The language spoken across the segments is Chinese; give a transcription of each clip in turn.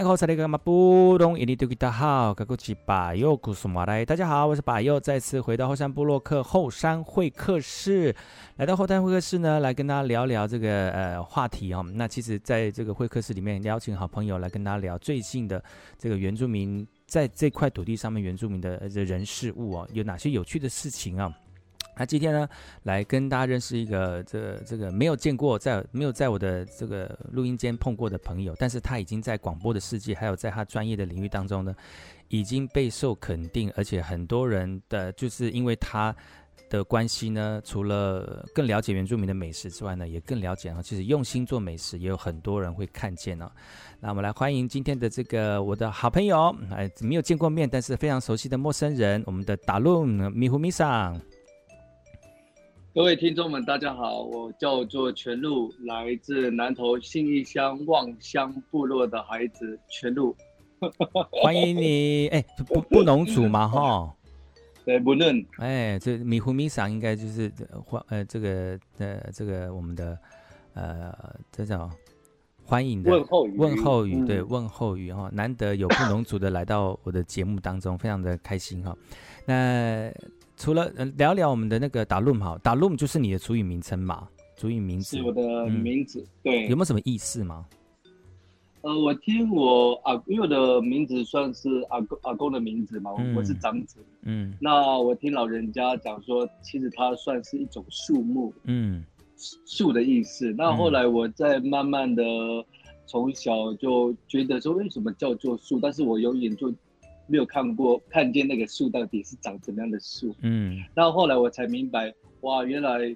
客。大家好，我是把右，再次回到后山部落客后山会客室。来到后山会客室呢，来跟大家聊聊这个呃话题哦。那其实，在这个会客室里面，邀请好朋友来跟大家聊最近的这个原住民在这块土地上面原住民的人事物哦，有哪些有趣的事情啊？那今天呢，来跟大家认识一个这个这个没有见过在没有在我的这个录音间碰过的朋友，但是他已经在广播的世界，还有在他专业的领域当中呢，已经备受肯定，而且很多人的就是因为他的关系呢，除了更了解原住民的美食之外呢，也更了解啊，其实用心做美食，也有很多人会看见呢。那我们来欢迎今天的这个我的好朋友，哎，没有见过面，但是非常熟悉的陌生人，我们的达论米胡米桑。各位听众们，大家好，我叫做全路，来自南投信义乡望乡部落的孩子全路，欢迎你。哎，不不农族嘛，哈，对，不论。哎，这米糊米桑应该就是欢呃这个呃这个我们的呃这叫欢迎的问候语，问候语，对，问候语哈，难得有布农族的来到我的节目当中，非常的开心哈。那。除了聊聊我们的那个达鲁姆哈，达鲁姆就是你的族语名称嘛？族语名字是我的名字，嗯、对。有没有什么意思吗？呃，我听我阿，因为我的名字算是阿公阿公的名字嘛，嗯、我是长子。嗯。那我听老人家讲说，其实它算是一种树木，嗯，树的意思。那后来我在慢慢的从小就觉得说，为什么叫做树？但是我永远就。没有看过，看见那个树到底是长怎么样的树？嗯，那后后来我才明白，哇，原来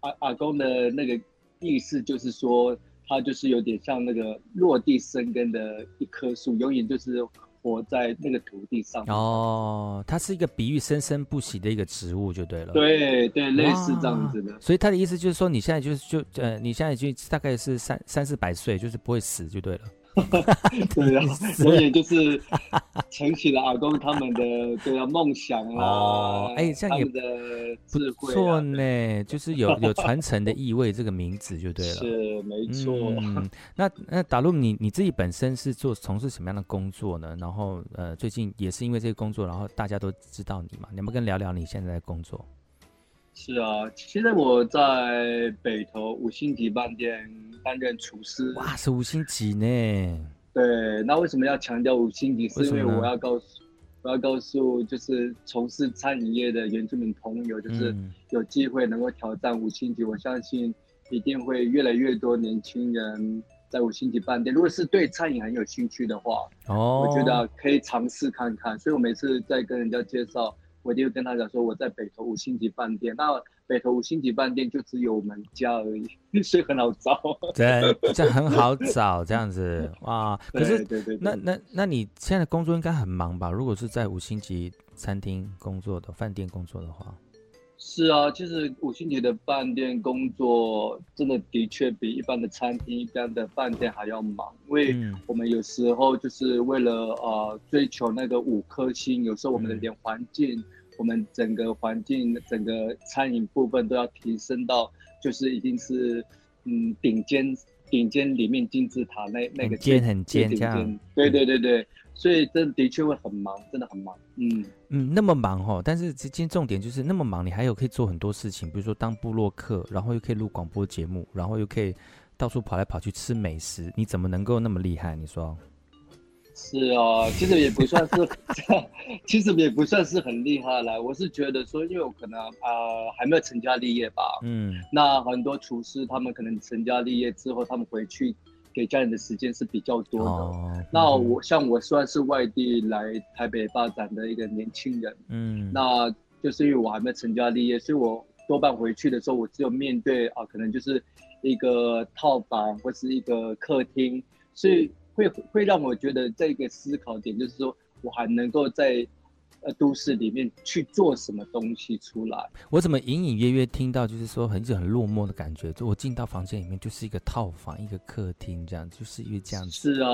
阿阿公的那个意思就是说，他就是有点像那个落地生根的一棵树，永远就是活在那个土地上。哦，它是一个比喻生生不息的一个植物，就对了。对对，类似这样子的。所以他的意思就是说，你现在就是就呃，你现在就大概是三三四百岁，就是不会死，就对了。对啊，我也就是承起了阿公他们的对啊梦想啊，哦，哎，这样也不错呢，就是有有传承的意味，这个名字就对了。是没错。嗯，那那达鲁，你你自己本身是做从事什么样的工作呢？然后呃，最近也是因为这个工作，然后大家都知道你嘛？你能不能聊聊你现在的工作？是啊，现在我在北投五星级饭店担任厨师。哇，是五星级呢？对，那为什么要强调五星级？是因为我要告诉，我要告诉，就是从事餐饮业的原住民朋友，就是有机会能够挑战五星级，嗯、我相信一定会越来越多年轻人在五星级饭店。如果是对餐饮很有兴趣的话，哦，我觉得可以尝试看看。所以我每次在跟人家介绍。我就跟他讲说，我在北投五星级饭店，那北投五星级饭店就只有我们家而已，所以很好找。对，这很好找，这样子 哇。可是，对对对对，那那那你现在的工作应该很忙吧？如果是在五星级餐厅工作的饭店工作的话。是啊，其实五星级的饭店工作真的的确比一般的餐厅、一般的饭店还要忙，因为我们有时候就是为了呃追求那个五颗星，有时候我们的连环境，我们整个环境、整个餐饮部分都要提升到就是已经是嗯顶尖顶尖里面金字塔那那个尖很尖这样，对对对对。所以这的确会很忙，真的很忙。嗯嗯，那么忙哦，但是今天重点就是那么忙，你还有可以做很多事情，比如说当部落客，然后又可以录广播节目，然后又可以到处跑来跑去吃美食，你怎么能够那么厉害？你说？是哦，其实也不算是，其实也不算是很厉害了。我是觉得说，因为我可能啊、呃、还没有成家立业吧。嗯。那很多厨师他们可能成家立业之后，他们回去。给家人的时间是比较多的。哦、那我像我算是外地来台北发展的一个年轻人，嗯，那就是因为我还没成家立业，所以我多半回去的时候，我只有面对啊，可能就是一个套房或是一个客厅，所以会会让我觉得这个思考点就是说我还能够在呃都市里面去做什么东西出来。我怎么隐隐约约听到，就是说很很落寞的感觉。就我进到房间里面，就是一个套房，一个客厅这样，就是因为这样子。是啊，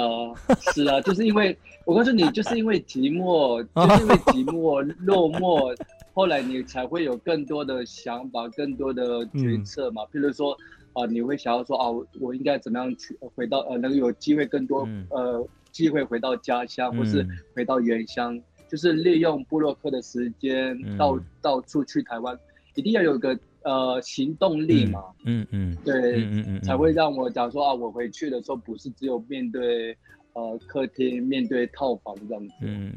是啊，就是因为我告诉你，就是因为寂寞，就是因为寂寞落寞，后来你才会有更多的想法，更多的决策嘛。嗯、譬如说。啊，你会想要说啊，我应该怎么样去回到呃，能有机会更多、嗯、呃机会回到家乡，或是回到原乡，嗯、就是利用布洛克的时间到、嗯、到处去台湾，一定要有个呃行动力嘛，嗯嗯，嗯对，嗯嗯嗯才会让我讲说啊，我回去的时候不是只有面对。呃，客厅面对套房这样子，嗯，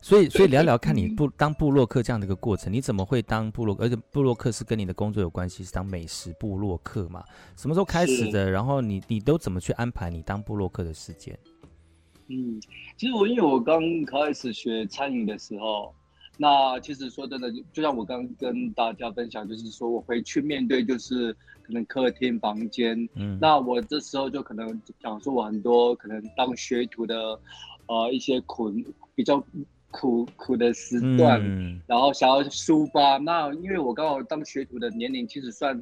所以 所以聊聊看你不当布洛克这样的一个过程，你怎么会当部落？而且布洛克是跟你的工作有关系，是当美食布洛克嘛？什么时候开始的？然后你你都怎么去安排你当布洛克的时间？嗯，其实我因为我刚开始学餐饮的时候。那其实说真的，就像我刚刚跟大家分享，就是说我回去面对就是可能客厅房间，嗯，那我这时候就可能讲述我很多可能当学徒的，呃，一些苦比较苦苦的时段，嗯，然后想要抒发。那因为我刚好当学徒的年龄其实算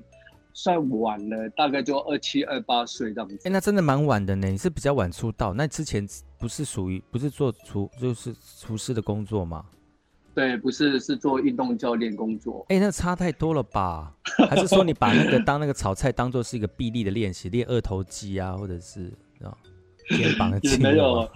算晚了，大概就二七二八岁这样子。哎，那真的蛮晚的呢。你是比较晚出道，那之前不是属于不是做厨就是厨师的工作吗？对，不是，是做运动教练工作。哎，那差太多了吧？还是说你把那个当那个炒菜当做是一个臂力的练习，练二头肌啊，或者是啊肩膀的肌肉？没有，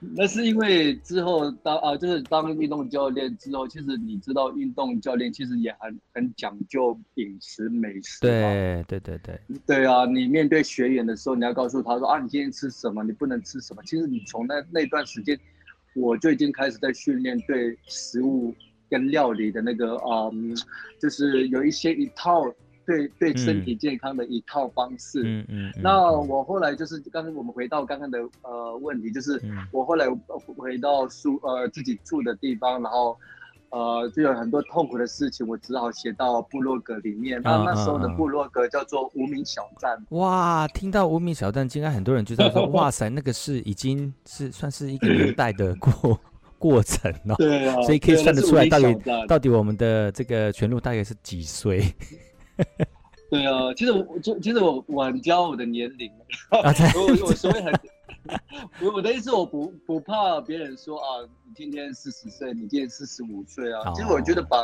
那是因为之后当啊，就是当运动教练之后，其实你知道，运动教练其实也很很讲究饮食美食。对对对对对啊！你面对学员的时候，你要告诉他说啊，你今天吃什么？你不能吃什么？其实你从那那段时间。我就已经开始在训练对食物跟料理的那个，嗯，就是有一些一套对对身体健康的一套方式。嗯嗯。那我后来就是刚刚我们回到刚刚的呃问题，就是我后来回到宿呃自己住的地方，然后。呃，就有很多痛苦的事情，我只好写到部落格里面。那、uh, uh, uh, 那时候的部落格叫做无名小站。哇，听到无名小站，应该很多人就在说，哇塞，那个是已经是算是一个年代的过过程了。对啊，所以可以算得出来，到底到底我们的这个全路大概是几岁？对啊，其实我就其实我晚交我的年龄，我我所以很。我我的意思，我不不怕别人说啊，你今天四十岁，你今天四十五岁啊。其实我觉得把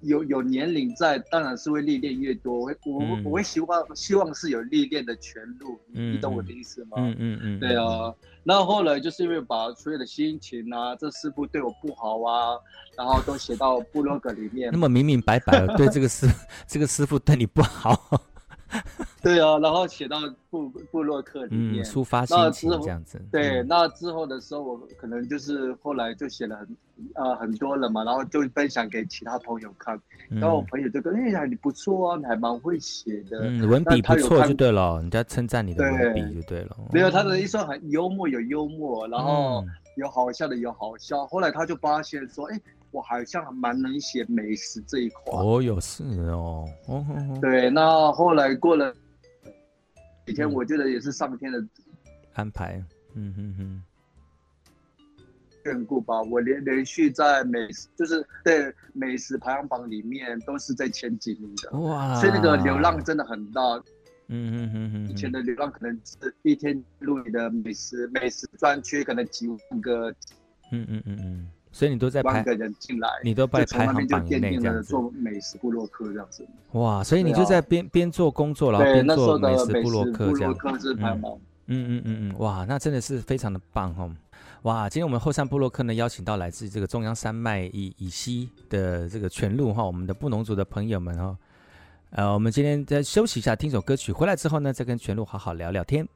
有有年龄在，当然是会历练越多。我我、嗯、我会希望希望是有历练的全路，嗯、你懂我的意思吗？嗯嗯嗯。对啊，那后来就是因为把所有的心情啊，这师傅对我不好啊，然后都写到部落格里面。那么明明白白的对这个师 这个师傅对你不好。对啊，然后写到布布洛克里面，抒发心情这样子。对，那之后的时候，我可能就是后来就写了很呃很多了嘛，然后就分享给其他朋友看，然后我朋友就跟哎呀你不错啊，你还蛮会写的，文笔不错就对了，人家称赞你的文笔就对了。没有他的一生很幽默有幽默，然后有好笑的有好笑，后来他就发现说哎。我好像蛮能写美食这一块。哦，有是哦，哦，对，那后来过了几天，我觉得也是上天的安排，嗯哼哼，眷顾吧。我连连续在美食，就是在美食排行榜里面都是在前几名的哇，所以那个流浪真的很大，嗯嗯嗯嗯。以前的流浪可能是一天录你的美食美食专区，可能几万个，嗯嗯嗯嗯。所以你都在排个人进来，你都在排行榜以内这样子做美食部落客这样子。哇，所以你就在边边做工作，然后边做美食部落客这样。嗯嗯嗯嗯，哇，那真的是非常的棒哦。哇，今天我们后山部落客呢，邀请到来自这个中央山脉以以西的这个全路哈，我们的布农族的朋友们哦。呃，我们今天再休息一下，听首歌曲，回来之后呢，再跟全路好好聊聊天。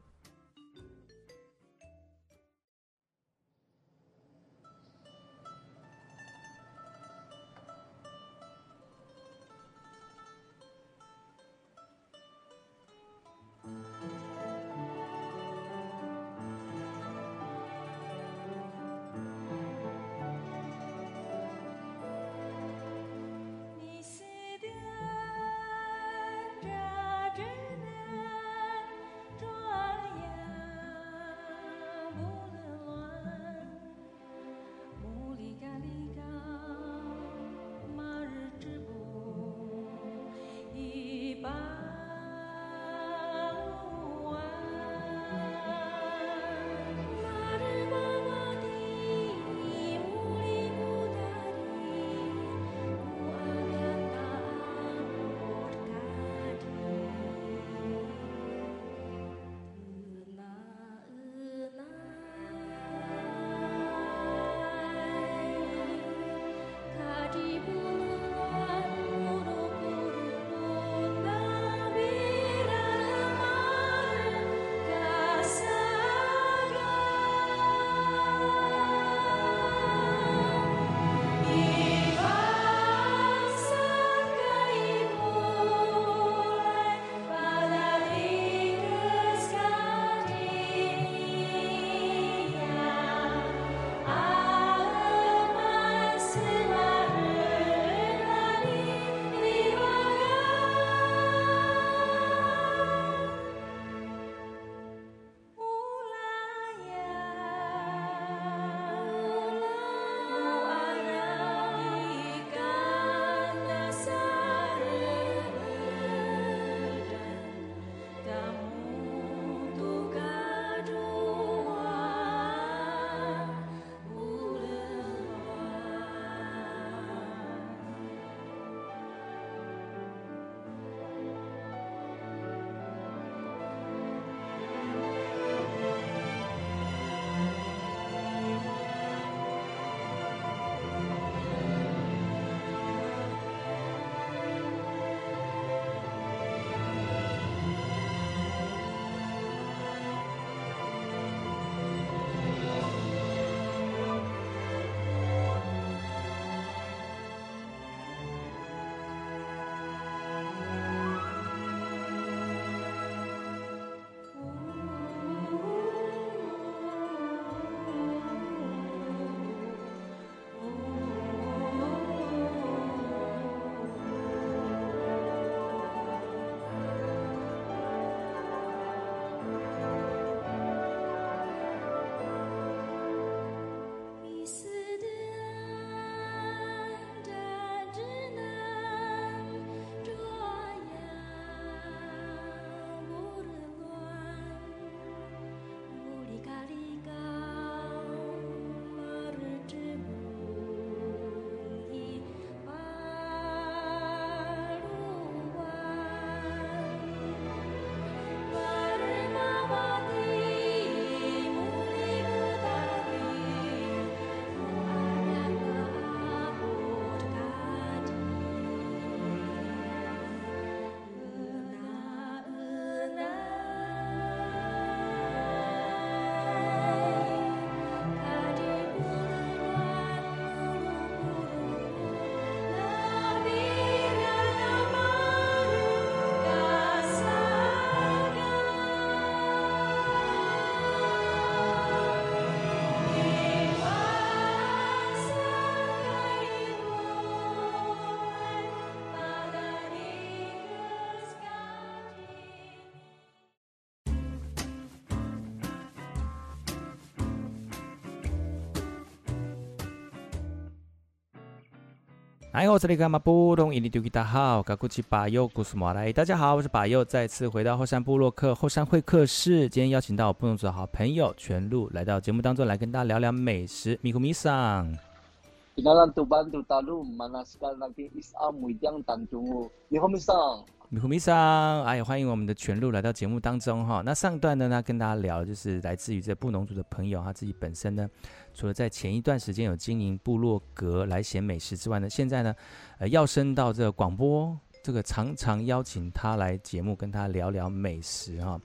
哎，我这里干嘛不懂？印尼丢给大家好，嘎古奇巴佑古斯马来，大家好，我是巴佑，再次回到后山部落客后山会客室。今天邀请到我部落族的好朋友全路来到节目当中来跟大家聊聊美食。米库米桑，米库米桑。米呼米桑，哎，欢迎我们的全路来到节目当中哈。那上段呢，他跟大家聊，就是来自于这布农族的朋友，他自己本身呢，除了在前一段时间有经营部落格来写美食之外呢，现在呢，呃，要升到这个广播，这个常常邀请他来节目跟他聊聊美食哈。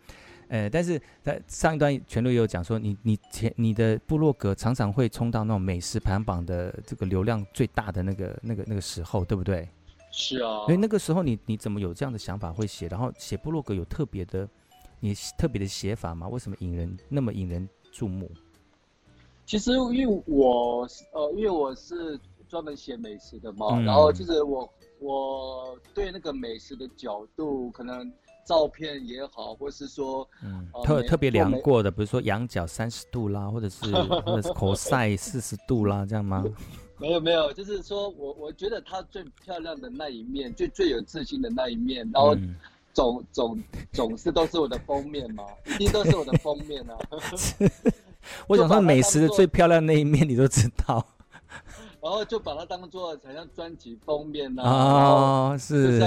呃，但是在上一段全路也有讲说，你你前你的部落格常常会冲到那种美食排行榜的这个流量最大的那个那个那个时候，对不对？是啊，所以那个时候你你怎么有这样的想法会写？然后写部落格有特别的，你特别的写法吗？为什么引人那么引人注目？其实因为我呃，因为我是专门写美食的嘛，嗯、然后其实我我对那个美食的角度，可能照片也好，或是说嗯、呃、特特别量过的，比如说仰角三十度啦，或者是或者是口塞四十度啦，这样吗？没有没有，就是说我我觉得她最漂亮的那一面，最最有自信的那一面，然后总、嗯、总总是都是我的封面嘛，一定都是我的封面啊。我想说美食的最漂亮的那一面你都知道，然后就把它当做好像专辑封面呐、啊，哦是。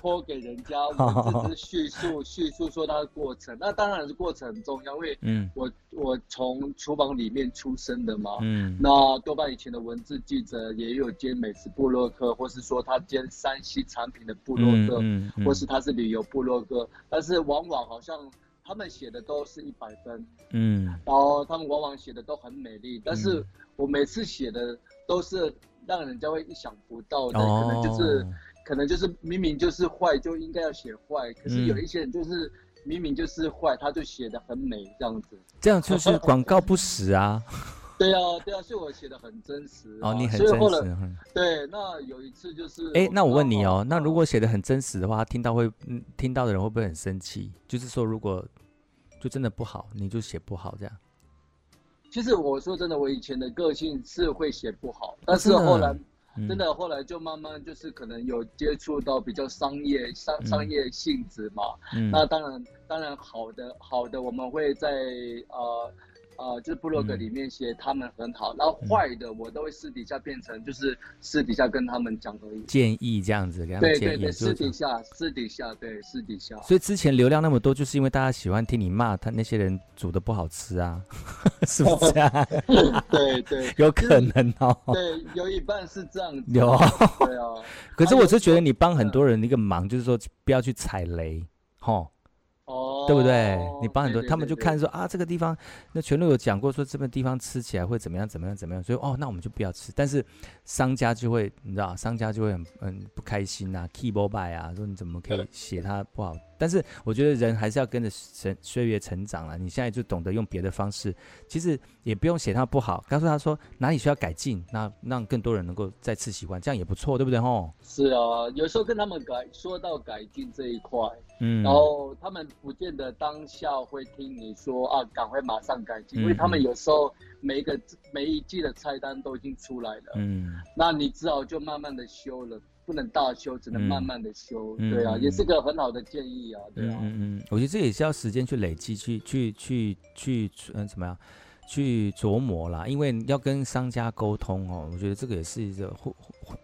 托给人家，我只是叙述叙述说它的过程，那当然是过程很重要，因为我我从厨房里面出生的嘛，嗯，那多半以前的文字记者也有兼美食部落客，或是说他兼山西产品的部落客，嗯，或是他是旅游部落客，但是往往好像他们写的都是一百分，嗯，然后他们往往写的都很美丽，但是我每次写的都是让人家会意想不到的，可能就是。可能就是明明就是坏就应该要写坏，可是有一些人就是明明就是坏，他就写的很美这样子。这样就是广告不实啊。对啊，对啊，所以我写的很真实。哦，你很真实。对，那有一次就是。哎，那我问你哦，那如果写的很真实的话，听到会，嗯，听到的人会不会很生气？就是说，如果就真的不好，你就写不好这样。其实我说真的，我以前的个性是会写不好，但是后来。真的，后来就慢慢就是可能有接触到比较商业商商业性质嘛，嗯、那当然当然好的好的我们会在呃。呃，就是部落格里面写他们很好，嗯、然后坏的我都会私底下变成就是私底下跟他们讲而已，建议这样子给他们建议。对对对，私底下私底下对私底下。所以之前流量那么多，就是因为大家喜欢听你骂他那些人煮的不好吃啊，是不是啊？对对，有可能哦。对，有一半是这样子。有。对啊。可是我是觉得你帮很多人一个忙，就是说不要去踩雷，吼。哦，对不对？你帮很多，对对对对，他们就看说啊，这个地方，那全路有讲过说这个地方吃起来会怎么样，怎么样，怎么样，所以哦，那我们就不要吃。但是商家就会，你知道，商家就会很很不开心啊，keyboard 啊，说你怎么可以写它不好？但是我觉得人还是要跟着岁岁月成长了。你现在就懂得用别的方式，其实也不用写他不好，告诉他说哪里需要改进，那让更多人能够再次喜欢，这样也不错，对不对？吼，是啊，有时候跟他们改说到改进这一块，嗯，然后他们不见得当下会听你说啊，赶快马上改进，嗯，因为他们有时候每一个每一季的菜单都已经出来了，嗯，那你只好就慢慢的修了。不能大修，只能慢慢的修，嗯、对啊，嗯、也是个很好的建议啊，对啊，嗯嗯，我觉得这也是要时间去累积，去去去去，嗯，怎么样，去琢磨啦，因为要跟商家沟通哦，我觉得这个也是一个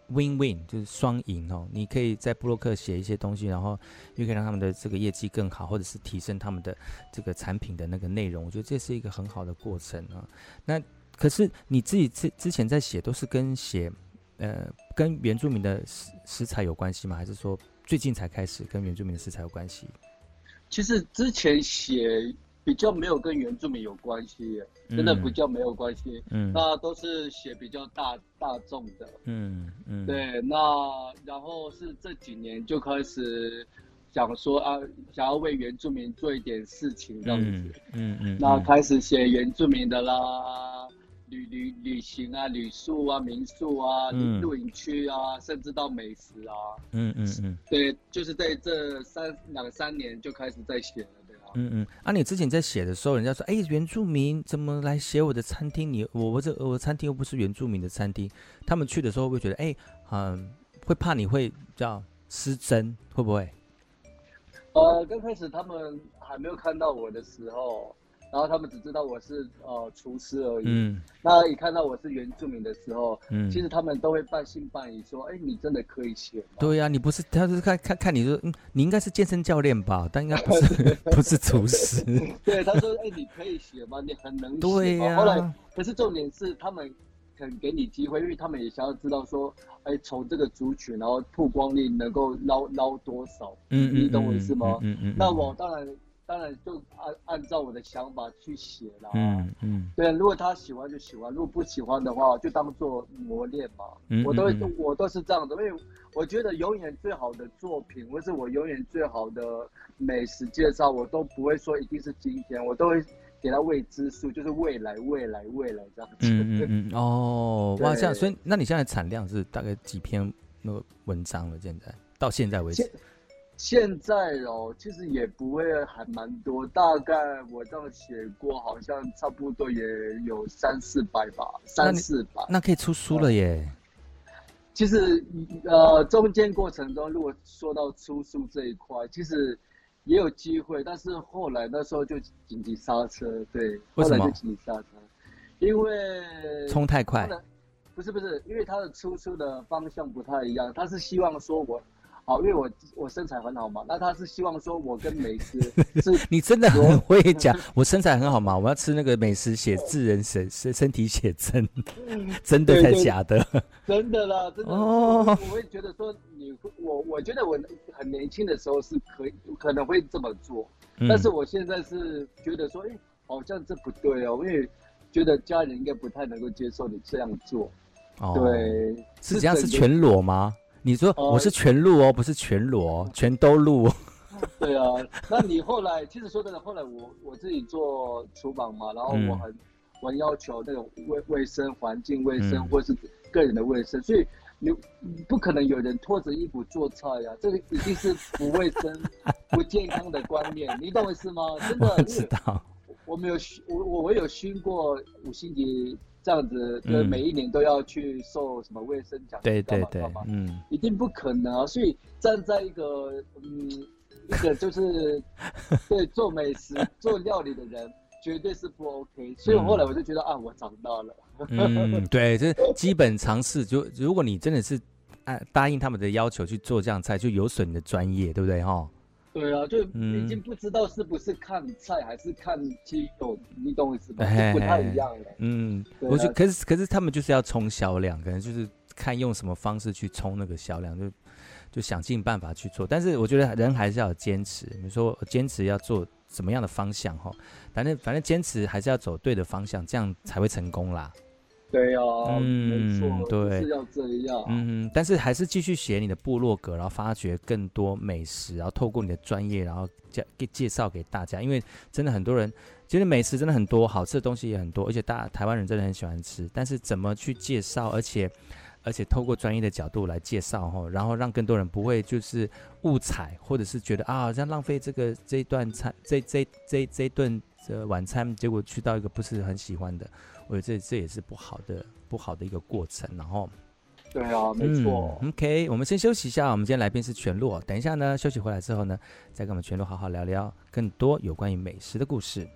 win win，就是双赢哦。你可以在布洛克写一些东西，然后又可以让他们的这个业绩更好，或者是提升他们的这个产品的那个内容，我觉得这是一个很好的过程啊。那可是你自己之之前在写都是跟写。呃，跟原住民的食食材有关系吗？还是说最近才开始跟原住民的食材有关系？其实之前写比较没有跟原住民有关系，真的比较没有关系。嗯，那都是写比较大大众的。嗯嗯，对。那然后是这几年就开始想说啊，想要为原住民做一点事情这样子。嗯嗯，嗯。那开始写原住民的啦。旅旅旅行啊，旅宿啊，民宿啊，露营区啊，甚至到美食啊，嗯嗯嗯，对，就是在这三两三年就开始在写了，嗯嗯，啊，你之前在写的时候，人家说，哎，原住民怎么来写我的餐厅？你我我这我餐厅又不是原住民的餐厅，他们去的时候会会觉得，哎，嗯，会怕你会叫失真，会不会？呃，刚开始他们还没有看到我的时候。然后他们只知道我是呃厨师而已。嗯。那一看到我是原住民的时候，嗯，其实他们都会半信半疑说：“哎，你真的可以写吗？”对呀、啊，你不是，他是看看看你说，嗯，你应该是健身教练吧？但应该不是，不是厨师。对，他说：“哎，你可以写吗？你很能写。”对呀、啊。后来，可是重点是他们肯给你机会，因为他们也想要知道说，哎，从这个族群，然后曝光率能够捞捞多少？嗯，你懂我意思吗？嗯嗯，嗯。那我当然。当然就按按照我的想法去写了，嗯嗯，对，如果他喜欢就喜欢，如果不喜欢的话就当做磨练嘛，嗯，我都会我都是这样的，因为我觉得永远最好的作品，或是我永远最好的美食介绍，我都不会说一定是今天，我都会给他未知数，就是未来未来未来这样子。嗯嗯，嗯哦，哇，这样，所以那你现在产量是大概几篇那个文章了？现在到现在为止。现在哦，其实也不会还蛮多，大概我这样写过，好像差不多也有三四百吧，三四百。那可以出书了耶。嗯、其实呃，中间过程中，如果说到出书这一块，其实也有机会，但是后来那时候就紧急刹车，对，后来就紧急刹车，因为冲太快。不是不是，因为他的出书的方向不太一样，他是希望说我。好，因为我我身材很好嘛，那他是希望说我跟美食 是，你真的很会讲，我身材很好嘛，我要吃那个美食写字人身身身体写真，真的还是假的？真的啦，真的。哦，我会觉得说你我我觉得我很年轻的时候是可以可能会这么做，嗯，但是我现在是觉得说，哎，好像这不对哦，因为觉得家人应该不太能够接受你这样做。哦，对，是这样是全裸吗？你说我是全录哦、呃，不是全裸、哦，全都录。对啊，那你后来其实说真的，后来我我自己做厨房嘛，然后我很、嗯、我很要求那种卫卫生环境卫生、嗯、或是个人的卫生，所以你不可能有人脱着衣服做菜呀、啊，这个一定是不卫生、不健康的观念，你懂我意思吗？真的，我知道。我没有熏，我我我有熏过五星级。这样子，就每一年都要去受什么卫生奖、嗯？对对对，嗯，一定不可能啊！所以站在一个，嗯，一个就是对做美食、做料理的人，绝对是不 OK。所以后来我就觉得、嗯、啊，我长大了。嗯，对，这基本常识。就如果你真的是按答应他们的要求去做这样菜，就有损你的专业，对不对？哈。对啊，就已经不知道是不是看菜还是看肌肉，你懂我意思吗？不太一样了。嗯，我觉得可是可是他们就是要冲销量，可能就是看用什么方式去冲那个销量，就就想尽办法去做。但是我觉得人还是要坚持，比如说坚持要做什么样的方向哈，反正反正坚持还是要走对的方向，这样才会成功啦。对呀、啊，嗯，没错，对，是要这样。嗯，但是还是继续写你的部落格，然后发掘更多美食，然后透过你的专业，然后介给介绍给大家。因为真的很多人，其实美食真的很多，好吃的东西也很多，而且大台湾人真的很喜欢吃。但是怎么去介绍，而且而且透过专业的角度来介绍哈，然后让更多人不会就是误踩，或者是觉得啊，好像浪费这个这一段餐，这这这这一顿这晚餐，结果去到一个不是很喜欢的。我觉得这这也是不好的不好的一个过程，然后，对啊，没错。嗯、OK，我们先休息一下。我们今天来宾是全洛，等一下呢，休息回来之后呢，再跟我们全洛好好聊聊更多有关于美食的故事。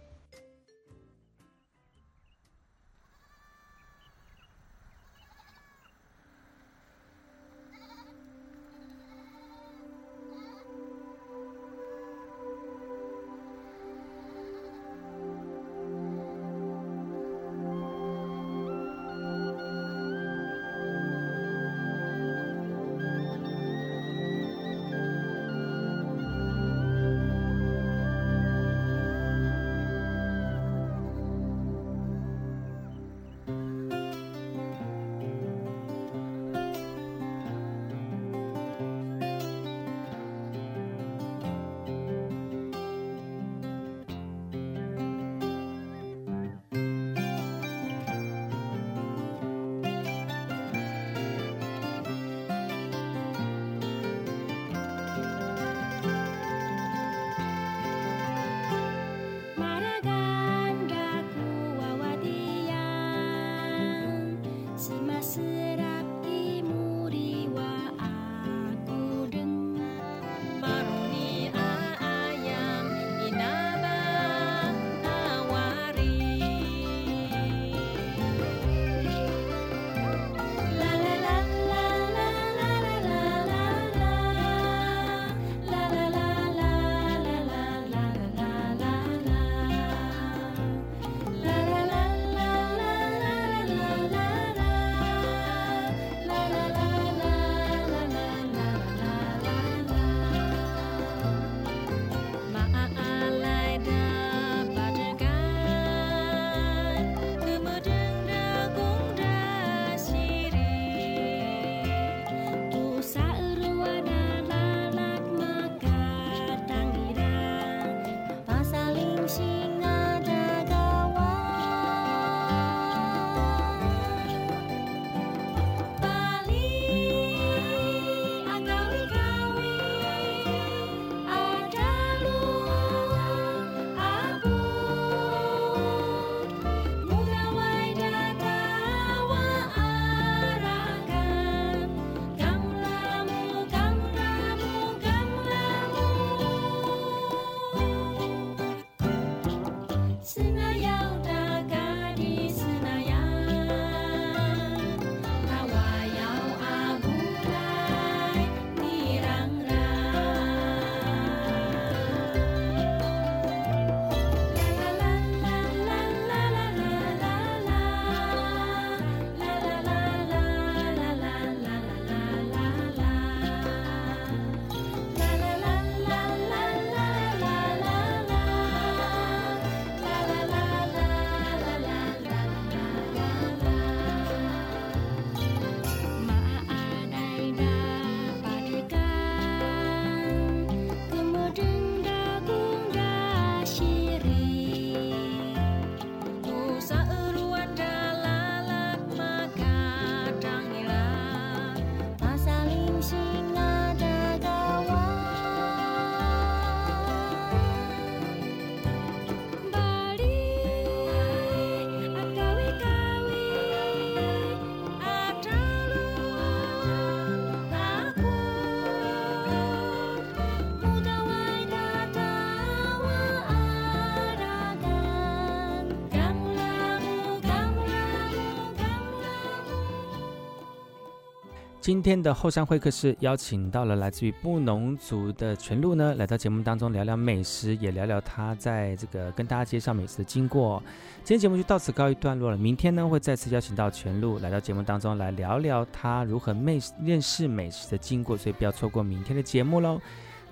今天的后山会客室邀请到了来自于布农族的全鹿呢，来到节目当中聊聊美食，也聊聊他在这个跟大家介绍美食的经过。今天节目就到此告一段落了，明天呢会再次邀请到全鹿来到节目当中来聊聊他如何美认识美食的经过，所以不要错过明天的节目喽。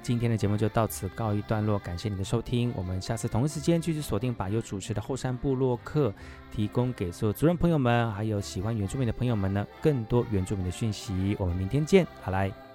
今天的节目就到此告一段落，感谢你的收听，我们下次同一时间继续锁定把佑主持的后山部落客，提供给所有族人朋友们，还有喜欢原住民的朋友们呢，更多原住民的讯息。我们明天见，好来。